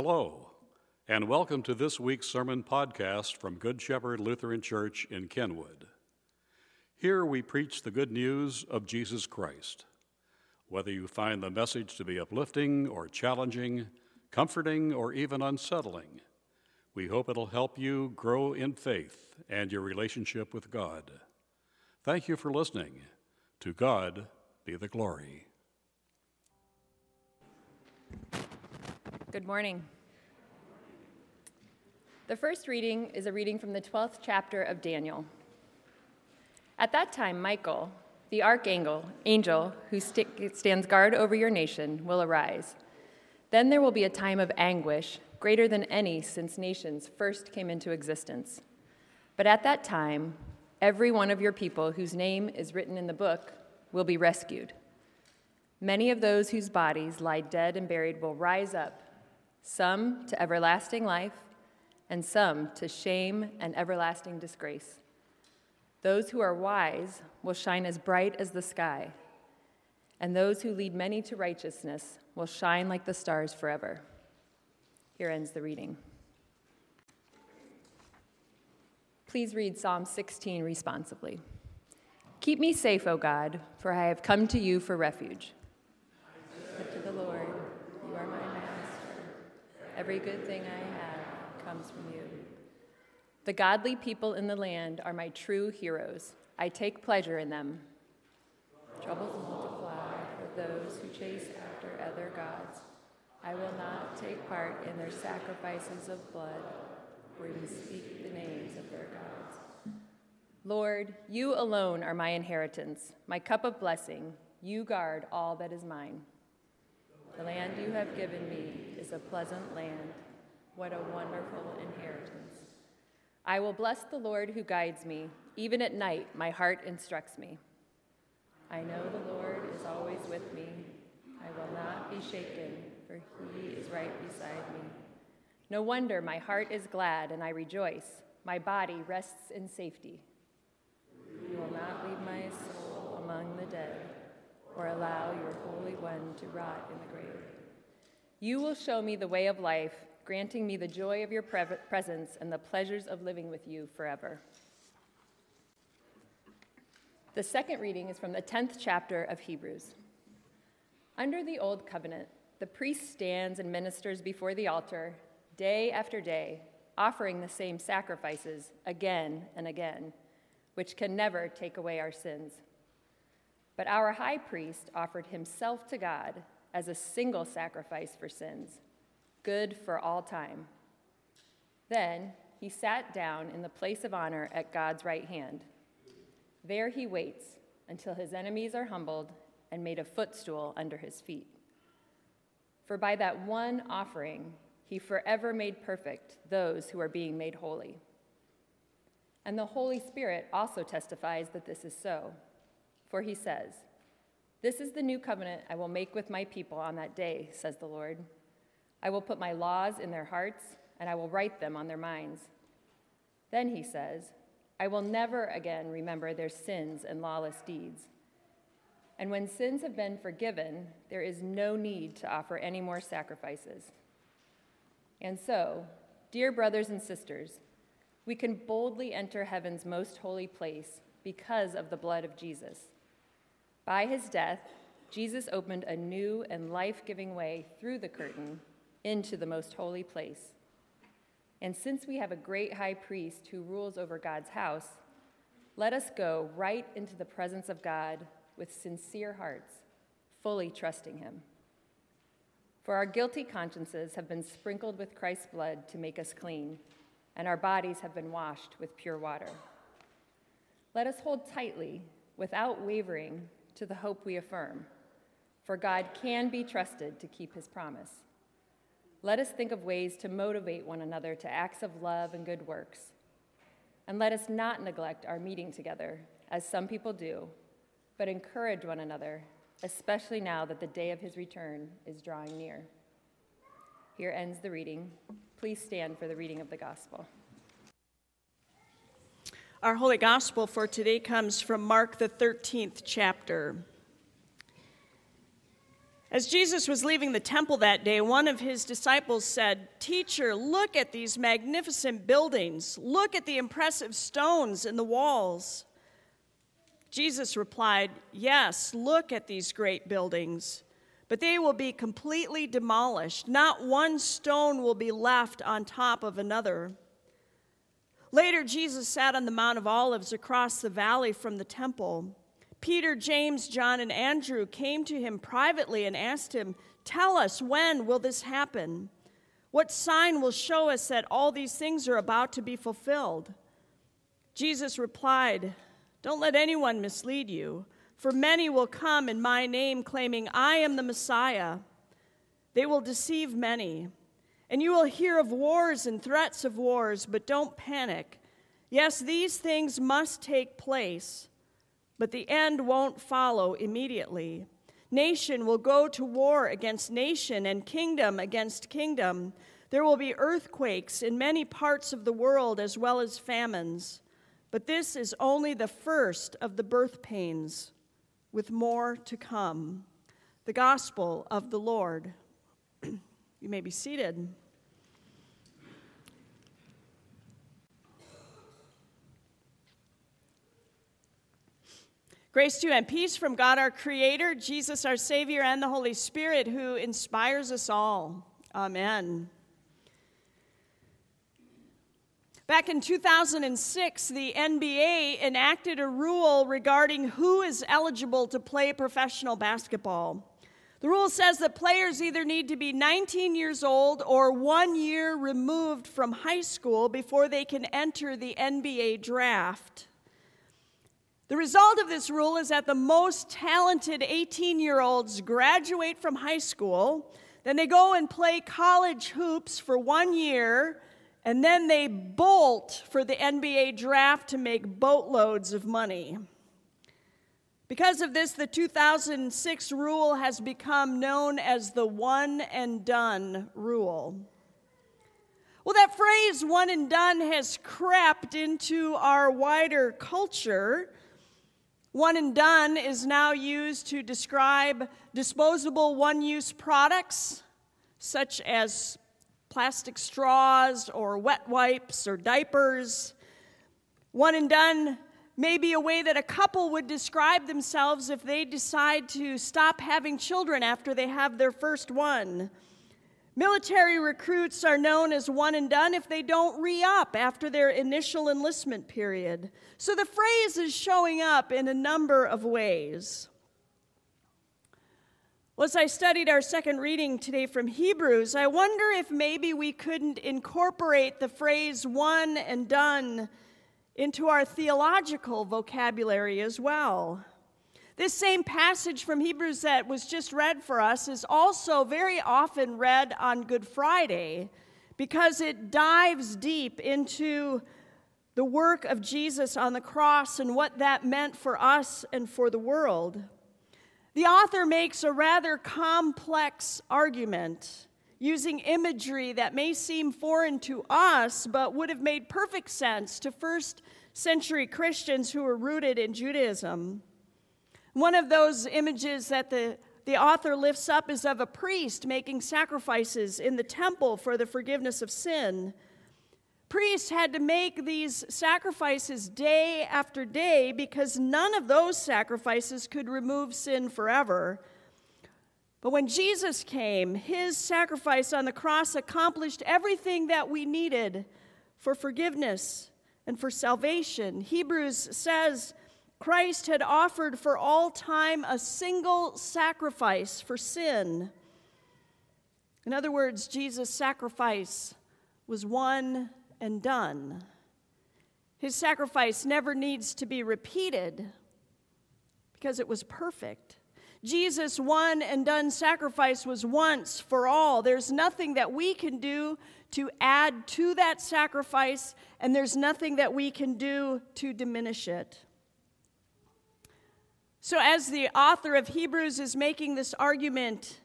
Hello, and welcome to this week's sermon podcast from Good Shepherd Lutheran Church in Kenwood. Here we preach the good news of Jesus Christ. Whether you find the message to be uplifting or challenging, comforting or even unsettling, we hope it'll help you grow in faith and your relationship with God. Thank you for listening. To God be the glory. Good morning. The first reading is a reading from the 12th chapter of Daniel. At that time, Michael, the archangel, angel who st- stands guard over your nation, will arise. Then there will be a time of anguish greater than any since nations first came into existence. But at that time, every one of your people whose name is written in the book will be rescued. Many of those whose bodies lie dead and buried will rise up some to everlasting life, and some to shame and everlasting disgrace. Those who are wise will shine as bright as the sky, and those who lead many to righteousness will shine like the stars forever. Here ends the reading. Please read Psalm 16 responsibly. Keep me safe, O God, for I have come to you for refuge. to the Lord You are my master. Every good thing I have comes from you. The godly people in the land are my true heroes. I take pleasure in them. Troubles multiply for those who chase after other gods. I will not take part in their sacrifices of blood or even speak the names of their gods. Lord, you alone are my inheritance, my cup of blessing. You guard all that is mine. The land you have given me is a pleasant land. What a wonderful inheritance. I will bless the Lord who guides me. Even at night, my heart instructs me. I know the Lord is always with me. I will not be shaken, for he is right beside me. No wonder my heart is glad and I rejoice. My body rests in safety. You will not leave my soul among the dead or allow your Holy One to rot in the grave. You will show me the way of life, granting me the joy of your pre- presence and the pleasures of living with you forever. The second reading is from the 10th chapter of Hebrews. Under the Old Covenant, the priest stands and ministers before the altar day after day, offering the same sacrifices again and again, which can never take away our sins. But our high priest offered himself to God as a single sacrifice for sins, good for all time. Then he sat down in the place of honor at God's right hand. There he waits until his enemies are humbled and made a footstool under his feet. For by that one offering, he forever made perfect those who are being made holy. And the Holy Spirit also testifies that this is so. For he says, This is the new covenant I will make with my people on that day, says the Lord. I will put my laws in their hearts, and I will write them on their minds. Then he says, I will never again remember their sins and lawless deeds. And when sins have been forgiven, there is no need to offer any more sacrifices. And so, dear brothers and sisters, we can boldly enter heaven's most holy place because of the blood of Jesus. By his death, Jesus opened a new and life giving way through the curtain into the most holy place. And since we have a great high priest who rules over God's house, let us go right into the presence of God with sincere hearts, fully trusting him. For our guilty consciences have been sprinkled with Christ's blood to make us clean, and our bodies have been washed with pure water. Let us hold tightly, without wavering, to the hope we affirm, for God can be trusted to keep his promise. Let us think of ways to motivate one another to acts of love and good works. And let us not neglect our meeting together, as some people do, but encourage one another, especially now that the day of his return is drawing near. Here ends the reading. Please stand for the reading of the gospel. Our Holy Gospel for today comes from Mark, the 13th chapter. As Jesus was leaving the temple that day, one of his disciples said, Teacher, look at these magnificent buildings. Look at the impressive stones in the walls. Jesus replied, Yes, look at these great buildings, but they will be completely demolished. Not one stone will be left on top of another. Later, Jesus sat on the Mount of Olives across the valley from the temple. Peter, James, John, and Andrew came to him privately and asked him, Tell us, when will this happen? What sign will show us that all these things are about to be fulfilled? Jesus replied, Don't let anyone mislead you, for many will come in my name, claiming, I am the Messiah. They will deceive many. And you will hear of wars and threats of wars, but don't panic. Yes, these things must take place but the end won't follow immediately. Nation will go to war against nation and kingdom against kingdom. There will be earthquakes in many parts of the world as well as famines. But this is only the first of the birth pains, with more to come. The gospel of the Lord. you may be seated. Grace to you and peace from God our Creator, Jesus our Savior, and the Holy Spirit who inspires us all. Amen. Back in 2006, the NBA enacted a rule regarding who is eligible to play professional basketball. The rule says that players either need to be 19 years old or one year removed from high school before they can enter the NBA draft. The result of this rule is that the most talented 18 year olds graduate from high school, then they go and play college hoops for one year, and then they bolt for the NBA draft to make boatloads of money. Because of this, the 2006 rule has become known as the one and done rule. Well, that phrase, one and done, has crept into our wider culture one and done is now used to describe disposable one use products, such as plastic straws or wet wipes or diapers. One and done may be a way that a couple would describe themselves if they decide to stop having children after they have their first one. Military recruits are known as one and done if they don't re up after their initial enlistment period. So the phrase is showing up in a number of ways. Well, as I studied our second reading today from Hebrews, I wonder if maybe we couldn't incorporate the phrase one and done into our theological vocabulary as well. This same passage from Hebrews that was just read for us is also very often read on Good Friday because it dives deep into the work of Jesus on the cross and what that meant for us and for the world. The author makes a rather complex argument using imagery that may seem foreign to us but would have made perfect sense to first century Christians who were rooted in Judaism. One of those images that the, the author lifts up is of a priest making sacrifices in the temple for the forgiveness of sin. Priests had to make these sacrifices day after day because none of those sacrifices could remove sin forever. But when Jesus came, his sacrifice on the cross accomplished everything that we needed for forgiveness and for salvation. Hebrews says Christ had offered for all time a single sacrifice for sin. In other words, Jesus' sacrifice was one and done. His sacrifice never needs to be repeated because it was perfect. Jesus' one and done sacrifice was once for all. There's nothing that we can do to add to that sacrifice, and there's nothing that we can do to diminish it. So, as the author of Hebrews is making this argument,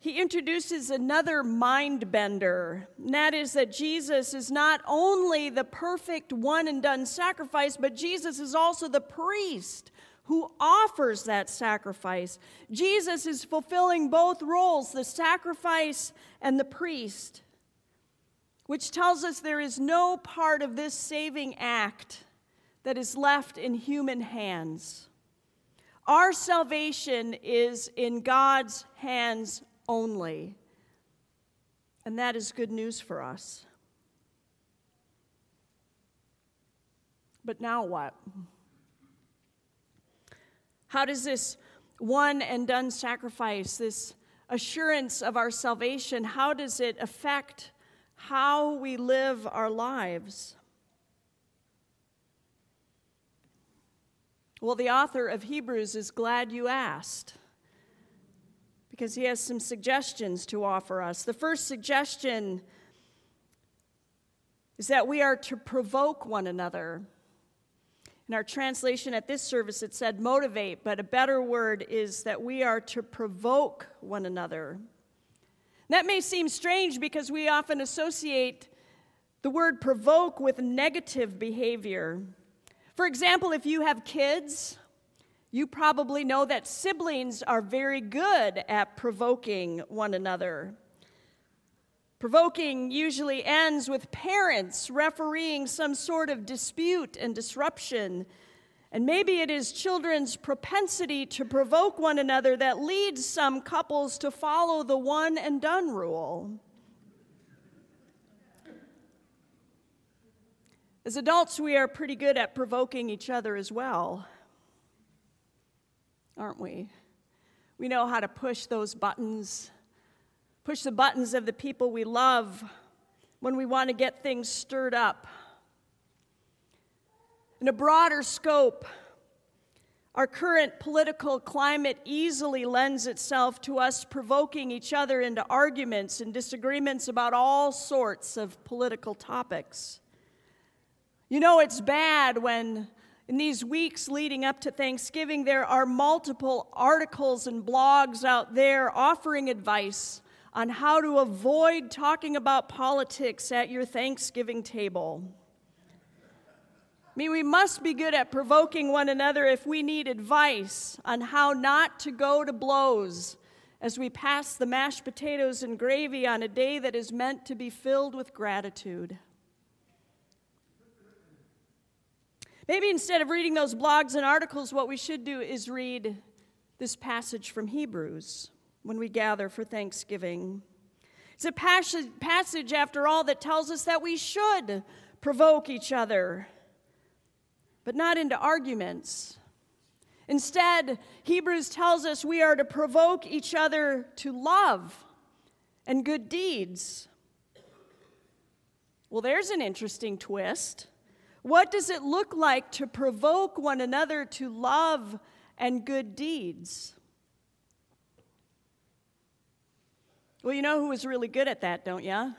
he introduces another mind bender. And that is that Jesus is not only the perfect one and done sacrifice, but Jesus is also the priest who offers that sacrifice. Jesus is fulfilling both roles, the sacrifice and the priest, which tells us there is no part of this saving act that is left in human hands. Our salvation is in God's hands only. And that is good news for us. But now what? How does this one and done sacrifice, this assurance of our salvation, how does it affect how we live our lives? Well, the author of Hebrews is glad you asked because he has some suggestions to offer us. The first suggestion is that we are to provoke one another. In our translation at this service, it said motivate, but a better word is that we are to provoke one another. That may seem strange because we often associate the word provoke with negative behavior. For example, if you have kids, you probably know that siblings are very good at provoking one another. Provoking usually ends with parents refereeing some sort of dispute and disruption. And maybe it is children's propensity to provoke one another that leads some couples to follow the one and done rule. As adults, we are pretty good at provoking each other as well aren't we? We know how to push those buttons, push the buttons of the people we love when we want to get things stirred up. In a broader scope, our current political climate easily lends itself to us provoking each other into arguments and disagreements about all sorts of political topics. You know, it's bad when in these weeks leading up to Thanksgiving, there are multiple articles and blogs out there offering advice on how to avoid talking about politics at your Thanksgiving table. I mean, we must be good at provoking one another if we need advice on how not to go to blows as we pass the mashed potatoes and gravy on a day that is meant to be filled with gratitude. Maybe instead of reading those blogs and articles, what we should do is read this passage from Hebrews when we gather for Thanksgiving. It's a passage, passage, after all, that tells us that we should provoke each other, but not into arguments. Instead, Hebrews tells us we are to provoke each other to love and good deeds. Well, there's an interesting twist. What does it look like to provoke one another to love and good deeds? Well, you know who was really good at that, don't you?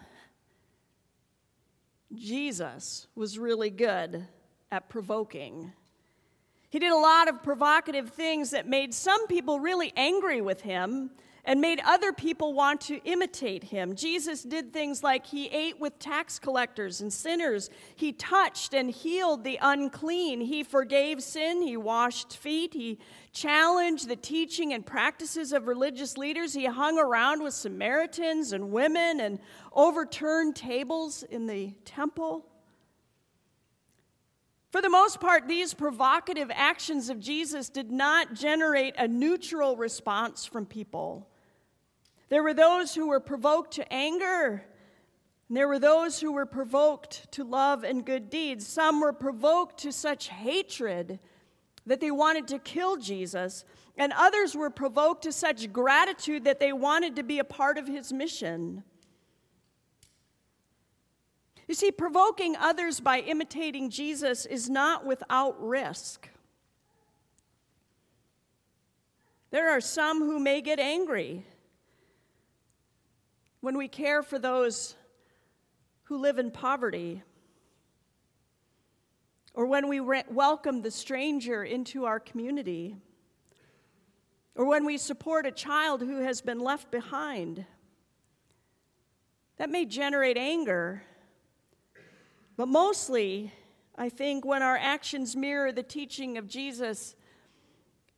Jesus was really good at provoking. He did a lot of provocative things that made some people really angry with him and made other people want to imitate him. Jesus did things like he ate with tax collectors and sinners, he touched and healed the unclean, he forgave sin, he washed feet, he challenged the teaching and practices of religious leaders, he hung around with Samaritans and women and overturned tables in the temple. For the most part, these provocative actions of Jesus did not generate a neutral response from people. There were those who were provoked to anger, and there were those who were provoked to love and good deeds. Some were provoked to such hatred that they wanted to kill Jesus, and others were provoked to such gratitude that they wanted to be a part of his mission. You see, provoking others by imitating Jesus is not without risk. There are some who may get angry when we care for those who live in poverty, or when we re- welcome the stranger into our community, or when we support a child who has been left behind. That may generate anger, but mostly, I think, when our actions mirror the teaching of Jesus,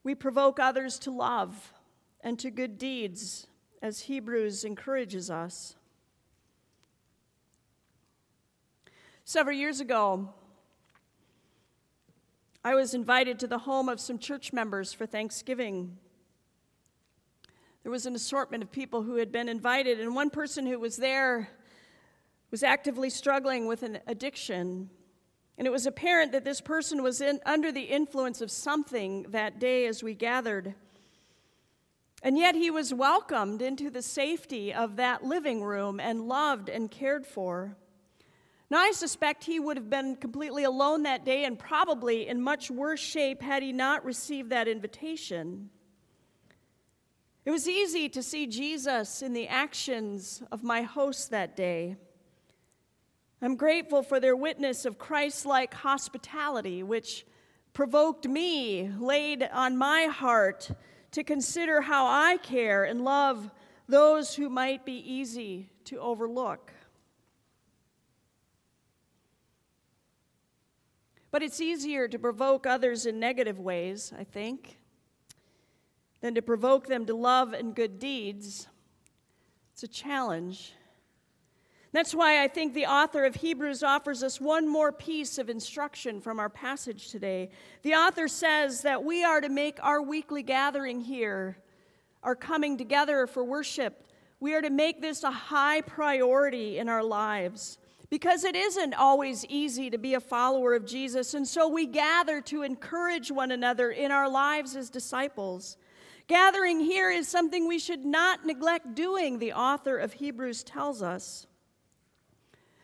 We provoke others to love and to good deeds, as Hebrews encourages us. Several years ago, I was invited to the home of some church members for Thanksgiving. There was an assortment of people who had been invited, and one person who was there was actively struggling with an addiction. And it was apparent that this person was in, under the influence of something that day as we gathered. And yet he was welcomed into the safety of that living room and loved and cared for. Now, I suspect he would have been completely alone that day and probably in much worse shape had he not received that invitation. It was easy to see Jesus in the actions of my host that day. I'm grateful for their witness of Christ like hospitality, which provoked me, laid on my heart to consider how I care and love those who might be easy to overlook. But it's easier to provoke others in negative ways, I think, than to provoke them to love and good deeds. It's a challenge. That's why I think the author of Hebrews offers us one more piece of instruction from our passage today. The author says that we are to make our weekly gathering here, our coming together for worship, we are to make this a high priority in our lives because it isn't always easy to be a follower of Jesus. And so we gather to encourage one another in our lives as disciples. Gathering here is something we should not neglect doing, the author of Hebrews tells us.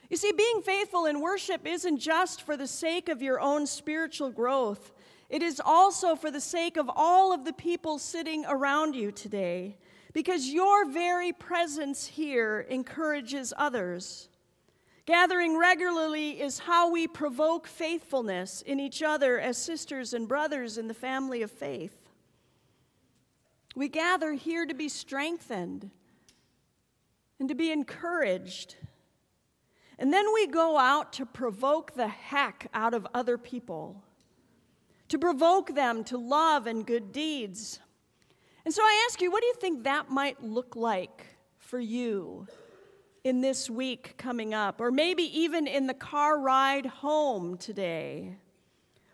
You see, being faithful in worship isn't just for the sake of your own spiritual growth, it is also for the sake of all of the people sitting around you today, because your very presence here encourages others. Gathering regularly is how we provoke faithfulness in each other as sisters and brothers in the family of faith. We gather here to be strengthened and to be encouraged and then we go out to provoke the heck out of other people, to provoke them to love and good deeds. And so I ask you, what do you think that might look like for you in this week coming up, or maybe even in the car ride home today?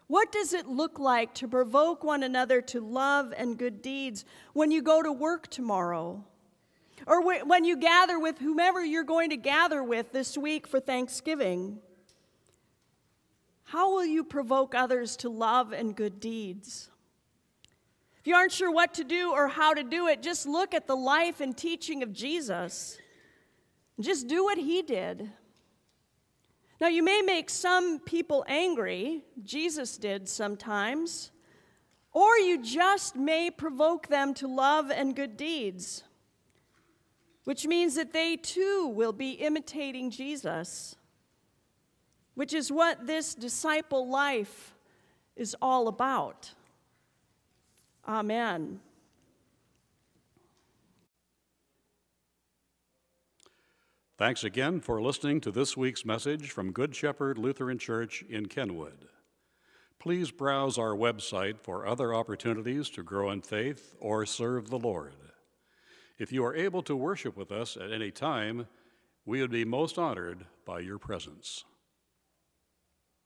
What does it look like to provoke one another to love and good deeds when you go to work tomorrow? Or when you gather with whomever you're going to gather with this week for Thanksgiving, how will you provoke others to love and good deeds? If you aren't sure what to do or how to do it, just look at the life and teaching of Jesus. Just do what he did. Now, you may make some people angry, Jesus did sometimes, or you just may provoke them to love and good deeds which means that they too will be imitating Jesus, which is what this disciple life is all about. Amen. Thanks again for listening to this week's message from Good Shepherd Lutheran Church in Kenwood. Please browse our website for other opportunities to grow in faith or serve the Lord. If you are able to worship with us at any time, we would be most honored by your presence.